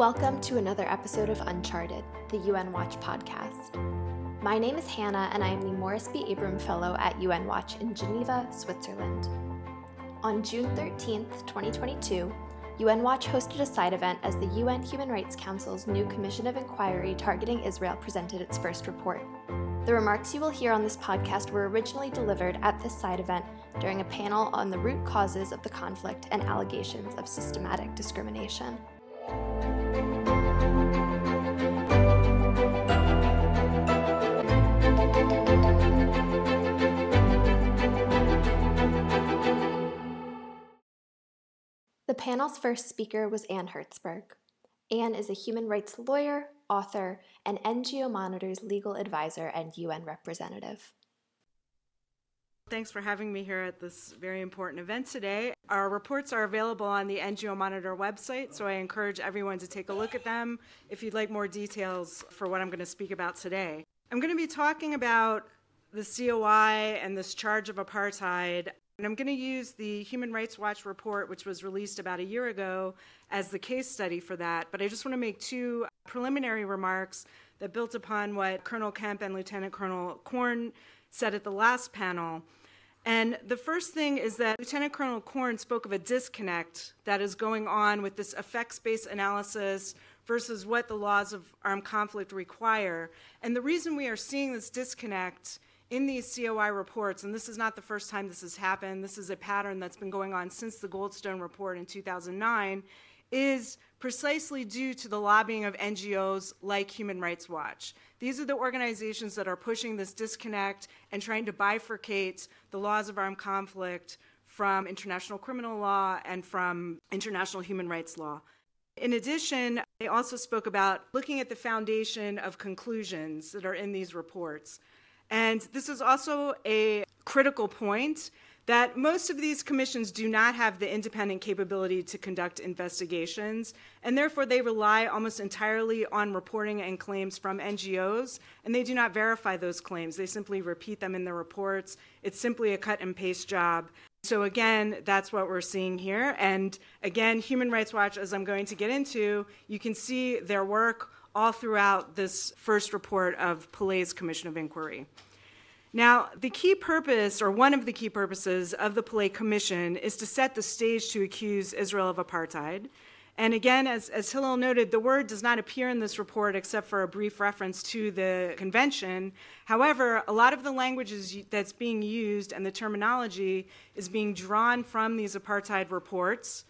Welcome to another episode of Uncharted, the UN Watch podcast. My name is Hannah, and I am the Morris B. Abram Fellow at UN Watch in Geneva, Switzerland. On June 13, 2022, UN Watch hosted a side event as the UN Human Rights Council's new Commission of Inquiry targeting Israel presented its first report. The remarks you will hear on this podcast were originally delivered at this side event during a panel on the root causes of the conflict and allegations of systematic discrimination. Panel's first speaker was Anne Herzberg. Anne is a human rights lawyer, author, and NGO Monitor's legal advisor and UN representative. Thanks for having me here at this very important event today. Our reports are available on the NGO Monitor website, so I encourage everyone to take a look at them if you'd like more details for what I'm going to speak about today. I'm going to be talking about the COI and this charge of apartheid, and I'm going to use the Human Rights Watch report, which was released about a year ago, as the case study for that. But I just want to make two preliminary remarks that built upon what Colonel Kemp and Lieutenant Colonel Corn said at the last panel. And the first thing is that Lieutenant Colonel Corn spoke of a disconnect that is going on with this effects based analysis versus what the laws of armed conflict require. And the reason we are seeing this disconnect in these COI reports, and this is not the first time this has happened, this is a pattern that's been going on since the Goldstone report in 2009, is precisely due to the lobbying of NGOs like Human Rights Watch. These are the organizations that are pushing this disconnect and trying to bifurcate the laws of armed conflict from international criminal law and from international human rights law. In addition, they also spoke about looking at the foundation of conclusions that are in these reports. And this is also a critical point that most of these commissions do not have the independent capability to conduct investigations, and therefore they rely almost entirely on reporting and claims from NGOs, and they do not verify those claims. They simply repeat them in the reports. It's simply a cut and paste job. So, again, that's what we're seeing here. And again, Human Rights Watch, as I'm going to get into, you can see their work all throughout this first report of Pillay's Commission of Inquiry. Now, the key purpose, or one of the key purposes of the Pillet Commission, is to set the stage to accuse Israel of apartheid. And again, as, as Hillel noted, the word does not appear in this report except for a brief reference to the convention. However, a lot of the language that's being used and the terminology is being drawn from these apartheid reports.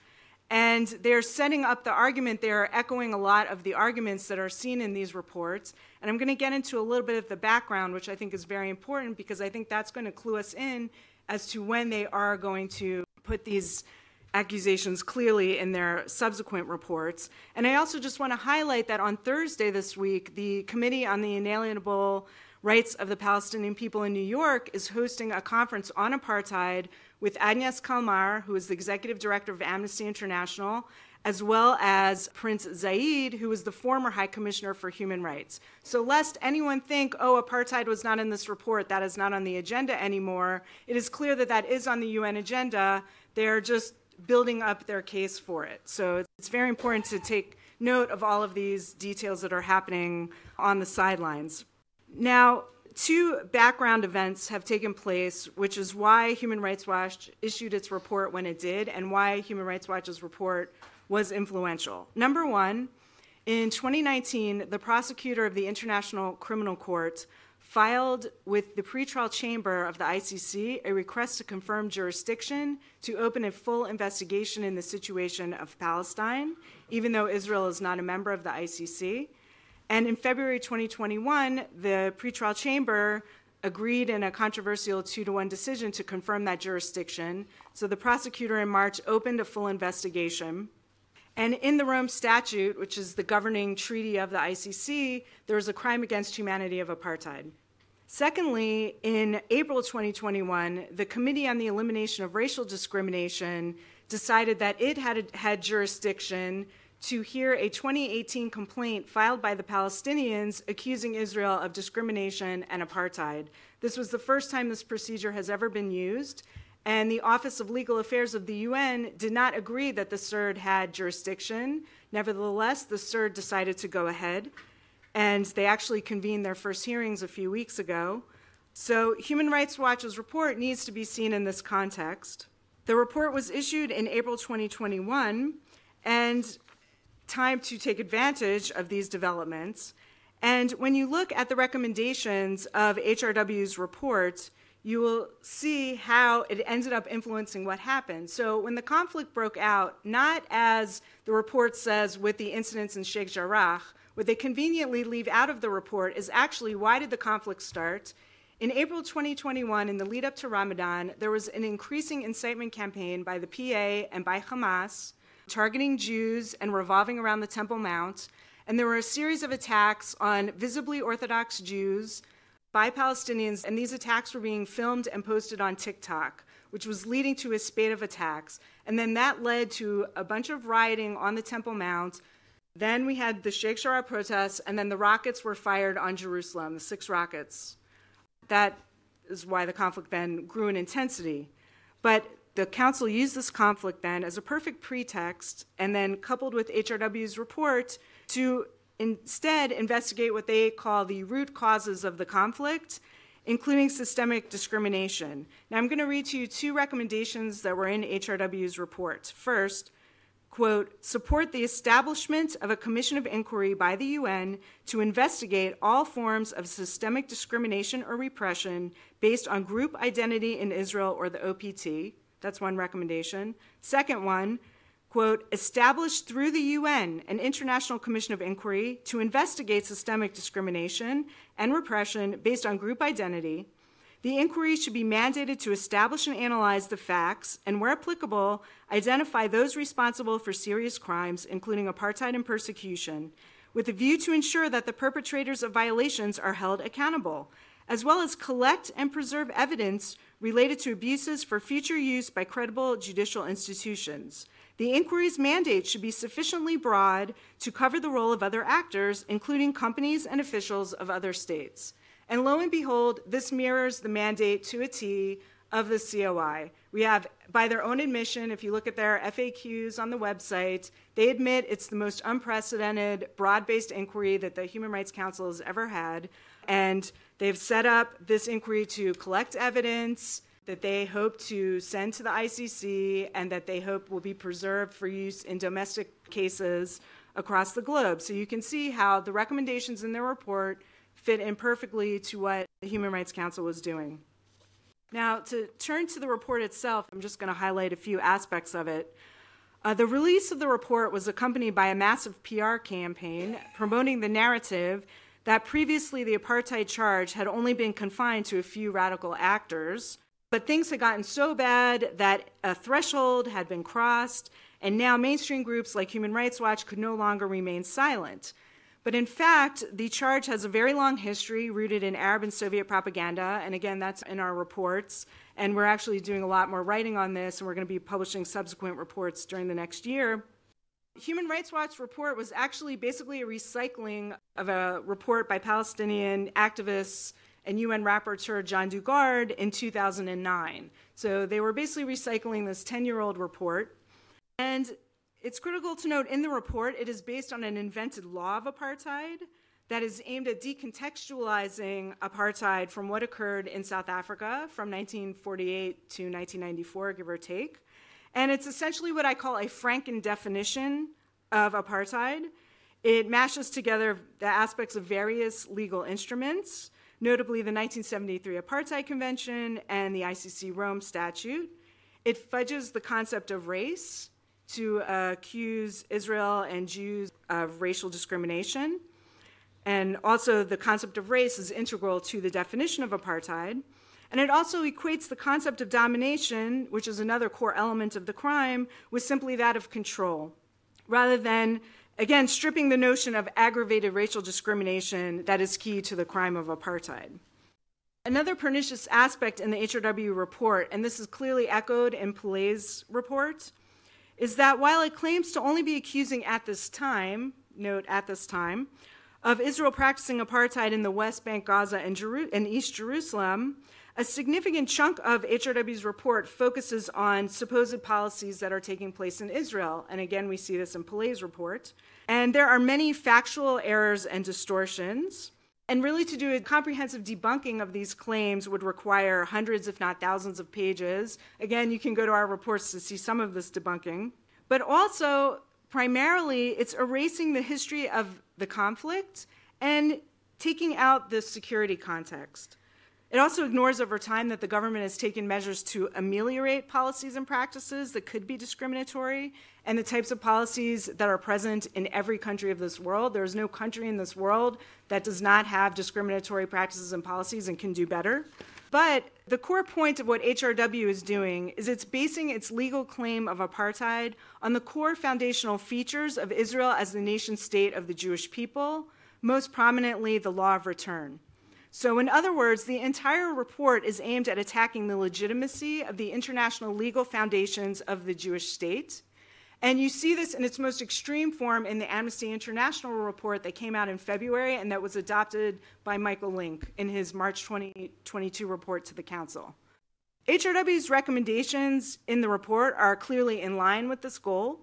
And they're setting up the argument, they're echoing a lot of the arguments that are seen in these reports. And I'm going to get into a little bit of the background, which I think is very important because I think that's going to clue us in as to when they are going to put these accusations clearly in their subsequent reports. And I also just want to highlight that on Thursday this week, the Committee on the Inalienable Rights of the Palestinian People in New York is hosting a conference on apartheid with Agnes Callamard, who is the executive director of Amnesty International, as well as Prince Zeid, who is the former High Commissioner for Human Rights. So, lest anyone think, oh, apartheid was not in this report, that is not on the agenda anymore, it is clear that that is on the UN agenda. They're just building up their case for it. So, it's very important to take note of all of these details that are happening on the sidelines. Now, two background events have taken place, which is why Human Rights Watch issued its report when it did and why Human Rights Watch's report was influential. Number one, in 2019, the prosecutor of the International Criminal Court filed with the pretrial chamber of the ICC a request to confirm jurisdiction to open a full investigation in the situation of Palestine, even though Israel is not a member of the ICC. And in February 2021, the pretrial chamber agreed in a controversial two to one decision to confirm that jurisdiction. So the prosecutor in March opened a full investigation. And in the Rome Statute, which is the governing treaty of the ICC, there is a crime against humanity of apartheid. Secondly, in April 2021, the Committee on the Elimination of Racial Discrimination decided that it had, had jurisdiction to hear a 2018 complaint filed by the Palestinians accusing Israel of discrimination and apartheid. This was the first time this procedure has ever been used, And the Office of Legal Affairs of the UN did not agree that the CERD had jurisdiction. Nevertheless, the CERD decided to go ahead. And they actually convened their first hearings a few weeks ago. So, Human Rights Watch's report needs to be seen in this context. The report was issued in April 2021, and time to take advantage of these developments. And when you look at the recommendations of HRW's report, you will see how it ended up influencing what happened. So, when the conflict broke out, not as the report says with the incidents in Sheikh Jarrah, what they conveniently leave out of the report is actually why did the conflict start? In April 2021, in the lead up to Ramadan, there was an increasing incitement campaign by the PA and by Hamas targeting Jews and revolving around the Temple Mount. And there were a series of attacks on visibly Orthodox Jews by Palestinians, and these attacks were being filmed and posted on TikTok, which was leading to a spate of attacks. And then that led to a bunch of rioting on the Temple Mount. Then we had the Sheikh Jarrah protests, and then the rockets were fired on Jerusalem, the six rockets. That is why the conflict then grew in intensity. But the council used this conflict then as a perfect pretext, and then coupled with HRW's report, to instead investigate what they call the root causes of the conflict, including systemic discrimination. Now, I'm going to read to you two recommendations that were in HRW's report. First, quote, support the establishment of a commission of inquiry by the UN to investigate all forms of systemic discrimination or repression based on group identity in Israel or the OPT. That's one recommendation. Second one, quote, established through the UN an international commission of inquiry to investigate systemic discrimination and repression based on group identity. The inquiry should be mandated to establish and analyze the facts and, where applicable, identify those responsible for serious crimes, including apartheid and persecution, with a view to ensure that the perpetrators of violations are held accountable, as well as collect and preserve evidence related to abuses for future use by credible judicial institutions. The inquiry's mandate should be sufficiently broad to cover the role of other actors, including companies and officials of other states. And lo and behold, this mirrors the mandate to a T of the COI. We have, by their own admission, if you look at their FAQs on the website, they admit it's the most unprecedented, broad based inquiry that the Human Rights Council has ever had. And they've set up this inquiry to collect evidence, that they hope to send to the ICC and that they hope will be preserved for use in domestic cases across the globe. So you can see how the recommendations in their report fit in perfectly to what the Human Rights Council was doing. Now, to turn to the report itself, I'm just going to highlight a few aspects of it. Uh, the release of the report was accompanied by a massive PR campaign promoting the narrative that previously the apartheid charge had only been confined to a few radical actors, but things had gotten so bad that a threshold had been crossed, and now mainstream groups like Human Rights Watch could no longer remain silent. But in fact, the charge has a very long history rooted in Arab and Soviet propaganda, and again, that's in our reports. And we're actually doing a lot more writing on this, and we're going to be publishing subsequent reports during the next year. Human Rights Watch report was actually basically a recycling of a report by Palestinian activists and UN rapporteur John Dugard in 2009. So they were basically recycling this 10 year old report. And it's critical to note in the report, it is based on an invented law of apartheid that is aimed at decontextualizing apartheid from what occurred in South Africa from 1948 to 1994, give or take. And it's essentially what I call a Franken definition of apartheid. It mashes together the aspects of various legal instruments notably the 1973 Apartheid Convention and the ICC Rome Statute. It fudges the concept of race to uh, accuse Israel and Jews of racial discrimination. And also, the concept of race is integral to the definition of apartheid. And it also equates the concept of domination, which is another core element of the crime, with simply that of control, rather than Again, stripping the notion of aggravated racial discrimination that is key to the crime of apartheid. Another pernicious aspect in the HRW report, and this is clearly echoed in Pillay's report, is that while it claims to only be accusing at this time, note at this time, of Israel practicing apartheid in the West Bank, Gaza, and, Jeru- and East Jerusalem, A significant chunk of HRW's report focuses on supposed policies that are taking place in Israel. And again, we see this in Pillay's report. And there are many factual errors and distortions. And really, to do a comprehensive debunking of these claims would require hundreds, if not thousands, of pages. Again, you can go to our reports to see some of this debunking. But also, primarily, it's erasing the history of the conflict and taking out the security context. It also ignores over time that the government has taken measures to ameliorate policies and practices that could be discriminatory and the types of policies that are present in every country of this world. There is no country in this world that does not have discriminatory practices and policies and can do better. But the core point of what HRW is doing is it's basing its legal claim of apartheid on the core foundational features of Israel as the nation state of the Jewish people, most prominently the law of return. So, in other words, the entire report is aimed at attacking the legitimacy of the international legal foundations of the Jewish state. And you see this in its most extreme form in the Amnesty International report that came out in February and that was adopted by Michael Lynk in his March 2022 report to the Council. HRW's recommendations in the report are clearly in line with this goal.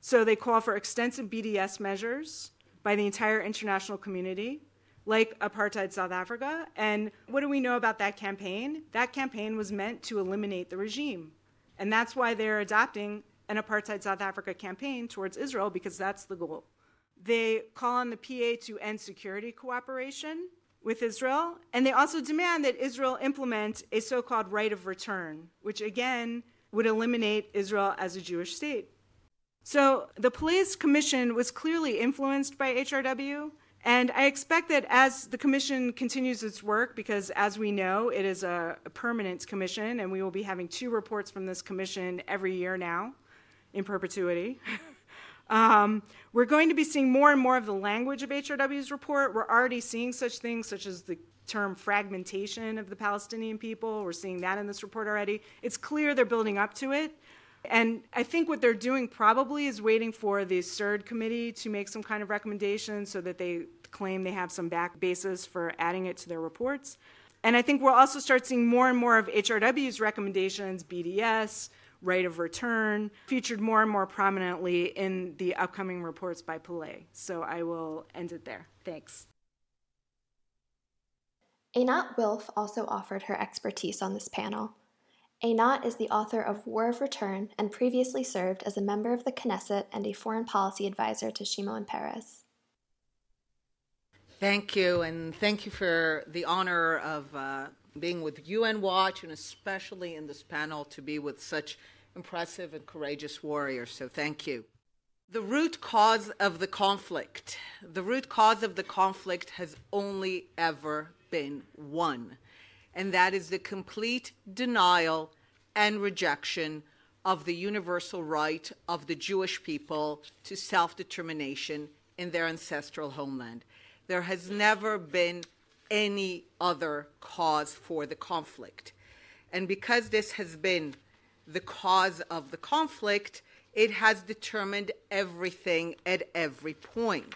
So they call for extensive BDS measures by the entire international community like apartheid South Africa. And what do we know about that campaign? That campaign was meant to eliminate the regime. And that's why they're adopting an apartheid South Africa campaign towards Israel, because that's the goal. They call on the PA to end security cooperation with Israel, and they also demand that Israel implement a so called right of return, which again would eliminate Israel as a Jewish state. So the Pillay Commission was clearly influenced by HRW and I expect that as the commission continues its work, because as we know, it is a, a, permanent commission, and we will be having two reports from this commission every year now in perpetuity. um, we're going to be seeing more and more of the language of HRW's report. We're already seeing such things, such as the term fragmentation of the Palestinian people. We're seeing that in this report already. It's clear they're building up to it. And I think what they're doing probably is waiting for the CERD committee to make some kind of recommendation so that they claim they have some back basis for adding it to their reports. And I think we'll also start seeing more and more of HRW's recommendations, BDS, right of return, featured more and more prominently in the upcoming reports by Pillay. So I will end it there. Thanks. Einat Wilf also offered her expertise on this panel. Einat is the author of War of Return and previously served as a member of the Knesset and a foreign policy advisor to Shimon Peres. Thank you, and thank you for the honor of uh, being with UN Watch, and especially in this panel to be with such impressive and courageous warriors. So, thank you. The root cause of the conflict, the root cause of the conflict has only ever been one and that is the complete denial and rejection of the universal right of the Jewish people to self determination in their ancestral homeland. There has never been any other cause for the conflict. And because this has been the cause of the conflict, it has determined everything at every point.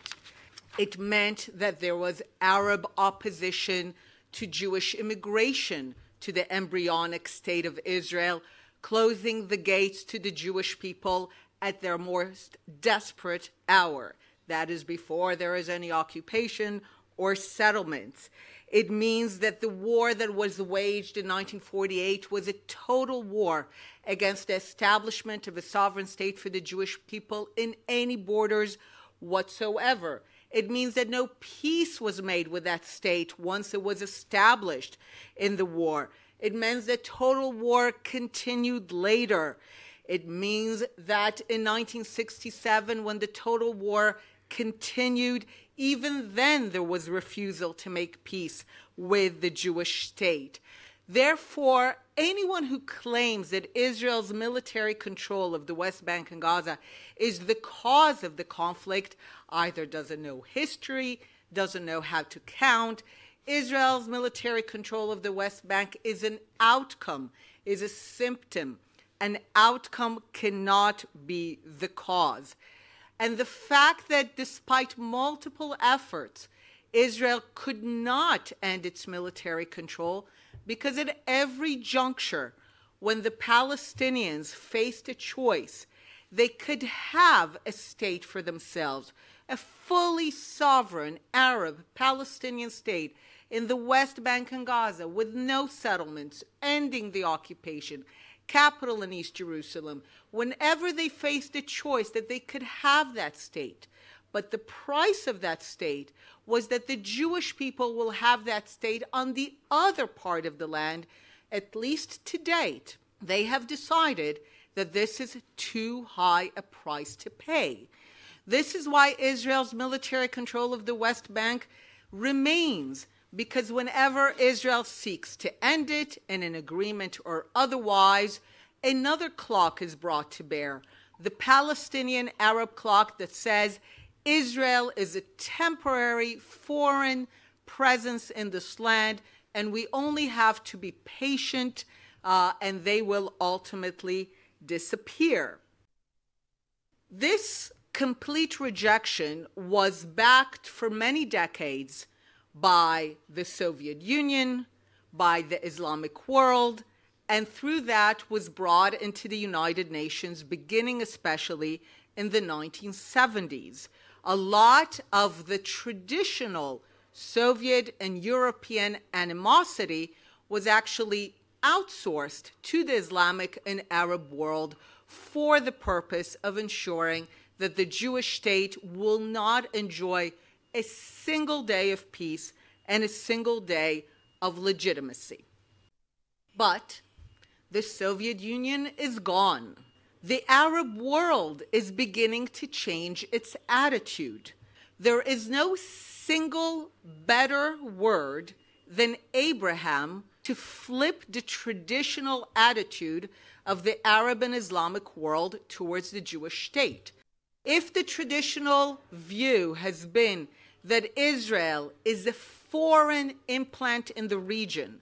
It meant that there was Arab opposition to Jewish immigration to the embryonic state of Israel, closing the gates to the Jewish people at their most desperate hour. That is before there is any occupation or settlements. It means that the war that was waged in 1948 was a total war against the establishment of a sovereign state for the Jewish people in any borders whatsoever. It means that no peace was made with that state once it was established in the war. It means that total war continued later. It means that in 1967, when the total war continued, even then there was refusal to make peace with the Jewish state. Therefore, anyone who claims that Israel's military control of the West Bank and Gaza is the cause of the conflict either doesn't know history, doesn't know how to count. Israel's military control of the West Bank is an outcome, is a symptom. An outcome cannot be the cause. And the fact that despite multiple efforts, Israel could not end its military control because at every juncture, when the Palestinians faced a choice, they could have a state for themselves, a fully sovereign Arab Palestinian state in the West Bank and Gaza with no settlements, ending the occupation, capital in East Jerusalem, whenever they faced a choice that they could have that state. But the price of that state was that the Jewish people will have that state on the other part of the land, at least to date. They have decided that this is too high a price to pay. This is why Israel's military control of the West Bank remains, because whenever Israel seeks to end it in an agreement or otherwise, another clock is brought to bear the Palestinian Arab clock that says Israel is a temporary foreign presence in this land, and we only have to be patient, uh, and they will ultimately disappear. This complete rejection was backed for many decades by the Soviet Union, by the Islamic world, and through that was brought into the United Nations, beginning especially in the 1970s a lot of the traditional Soviet and European animosity was actually outsourced to the Islamic and Arab world for the purpose of ensuring that the Jewish state will not enjoy a single day of peace and a single day of legitimacy. But the Soviet Union is gone the Arab world is beginning to change its attitude. There is no single better word than Abraham to flip the traditional attitude of the Arab and Islamic world towards the Jewish state. If the traditional view has been that Israel is a foreign implant in the region,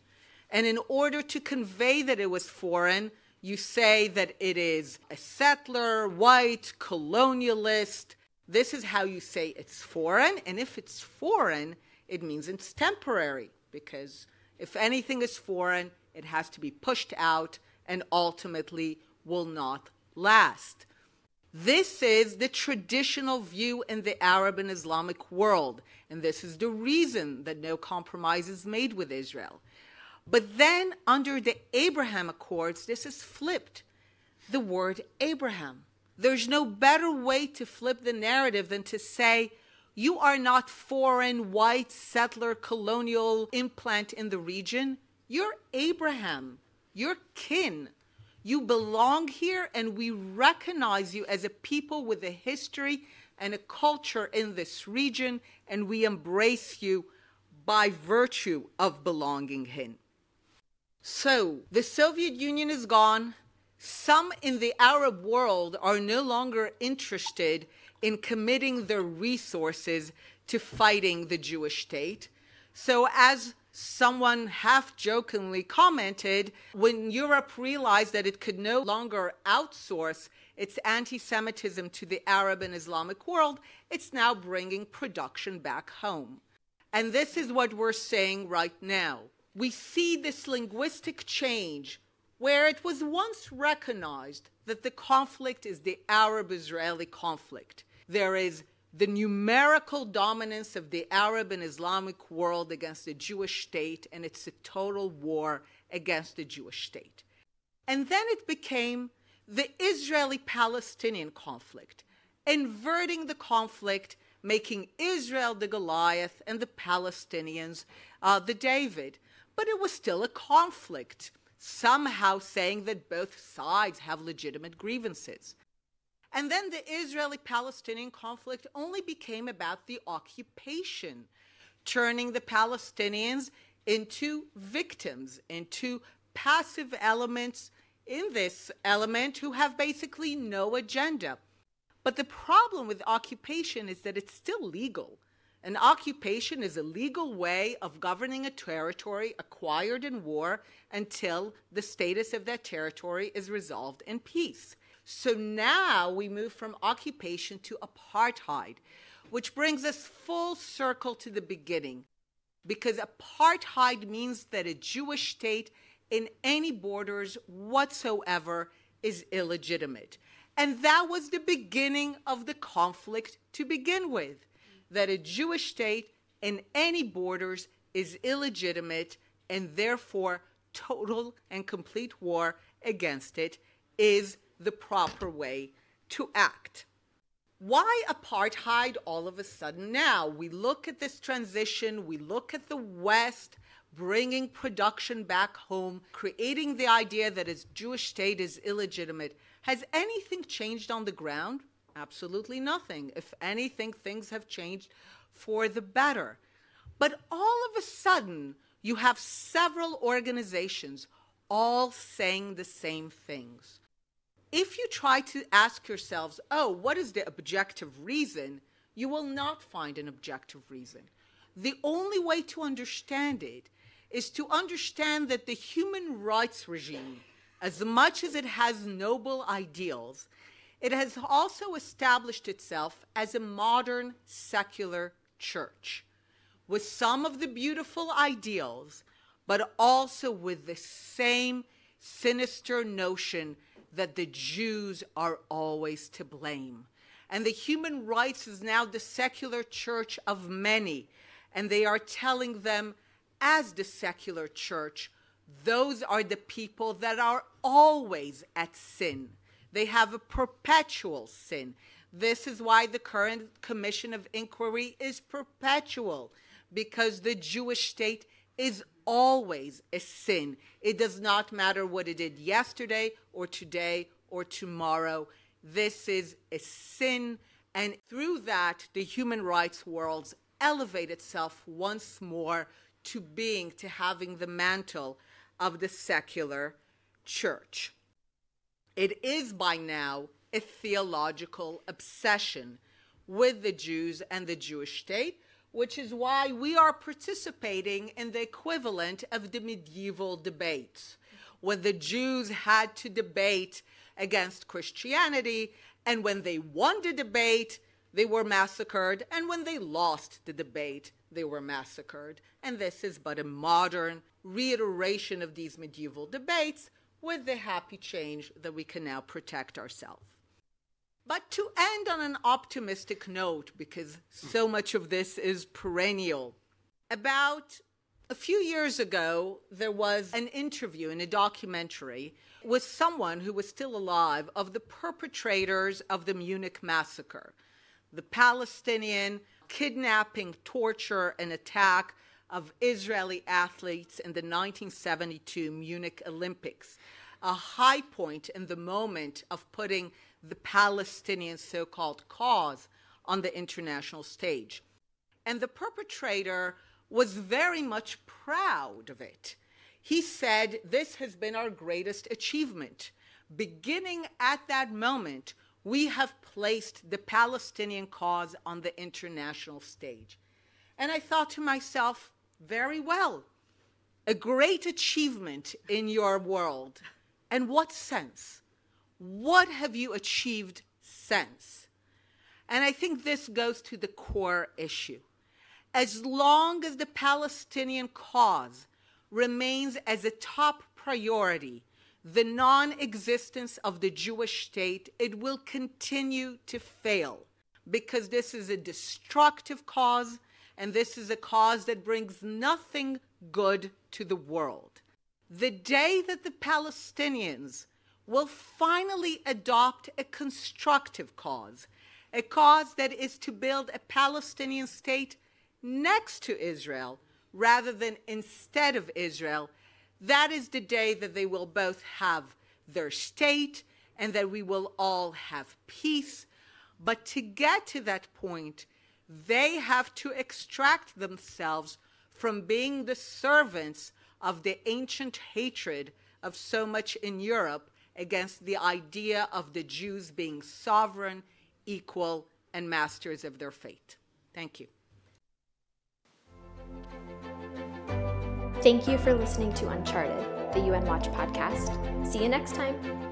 and in order to convey that it was foreign, you say that it is a settler, white, colonialist. This is how you say it's foreign. And if it's foreign, it means it's temporary, because if anything is foreign, it has to be pushed out and ultimately will not last. This is the traditional view in the Arab and Islamic world, and this is the reason that no compromise is made with Israel. But then under the Abraham Accords, this is flipped. The word Abraham. There's no better way to flip the narrative than to say, you are not foreign, white, settler, colonial implant in the region. You're Abraham. You're kin. You belong here, and we recognize you as a people with a history and a culture in this region, and we embrace you by virtue of belonging in. So the Soviet Union is gone. Some in the Arab world are no longer interested in committing their resources to fighting the Jewish state. So, as someone half jokingly commented, when Europe realized that it could no longer outsource its anti Semitism to the Arab and Islamic world, it's now bringing production back home. And this is what we're saying right now we see this linguistic change where it was once recognized that the conflict is the Arab Israeli conflict. There is the numerical dominance of the Arab and Islamic world against the Jewish state, and it's a total war against the Jewish state. And then it became the Israeli Palestinian conflict, inverting the conflict, making Israel the Goliath and the Palestinians uh, the David but it was still a conflict, somehow saying that both sides have legitimate grievances. And then the Israeli Palestinian conflict only became about the occupation, turning the Palestinians into victims, into passive elements in this element who have basically no agenda. But the problem with occupation is that it's still legal. An occupation is a legal way of governing a territory acquired in war until the status of that territory is resolved in peace. So now we move from occupation to apartheid, which brings us full circle to the beginning. because apartheid means that a Jewish state in any borders whatsoever is illegitimate. And that was the beginning of the conflict to begin with that a Jewish state in any borders is illegitimate and therefore total and complete war against it is the proper way to act. Why apartheid all of a sudden now? We look at this transition, we look at the West bringing production back home, creating the idea that its Jewish state is illegitimate. Has anything changed on the ground? Absolutely nothing. If anything, things have changed for the better. But all of a sudden, you have several organizations all saying the same things. If you try to ask yourselves, oh, what is the objective reason? You will not find an objective reason. The only way to understand it is to understand that the human rights regime, as much as it has noble ideals, it has also established itself as a modern secular church with some of the beautiful ideals, but also with the same sinister notion that the Jews are always to blame. And the human rights is now the secular church of many, and they are telling them, as the secular church, those are the people that are always at sin. They have a perpetual sin. This is why the current commission of inquiry is perpetual, because the Jewish state is always a sin. It does not matter what it did yesterday or today or tomorrow. This is a sin. And through that, the human rights world elevate itself once more to being, to having the mantle of the secular church. It is by now a theological obsession with the Jews and the Jewish state, which is why we are participating in the equivalent of the medieval debates, when the Jews had to debate against Christianity, and when they won the debate, they were massacred, and when they lost the debate, they were massacred. And this is but a modern reiteration of these medieval debates with the happy change that we can now protect ourselves. But to end on an optimistic note, because so much of this is perennial, about a few years ago, there was an interview in a documentary with someone who was still alive of the perpetrators of the Munich massacre, the Palestinian kidnapping, torture, and attack of Israeli athletes in the 1972 Munich Olympics, a high point in the moment of putting the Palestinian so called cause on the international stage. And the perpetrator was very much proud of it. He said, This has been our greatest achievement. Beginning at that moment, we have placed the Palestinian cause on the international stage. And I thought to myself, very well, a great achievement in your world. And what sense? What have you achieved since? And I think this goes to the core issue. As long as the Palestinian cause remains as a top priority the non existence of the Jewish state, it will continue to fail because this is a destructive cause and this is a cause that brings nothing good to the world. The day that the Palestinians will finally adopt a constructive cause, a cause that is to build a Palestinian state next to Israel rather than instead of Israel, that is the day that they will both have their state and that we will all have peace. But to get to that point, they have to extract themselves from being the servants of the ancient hatred of so much in Europe against the idea of the Jews being sovereign, equal, and masters of their fate. Thank you. Thank you for listening to Uncharted, the UN Watch podcast. See you next time.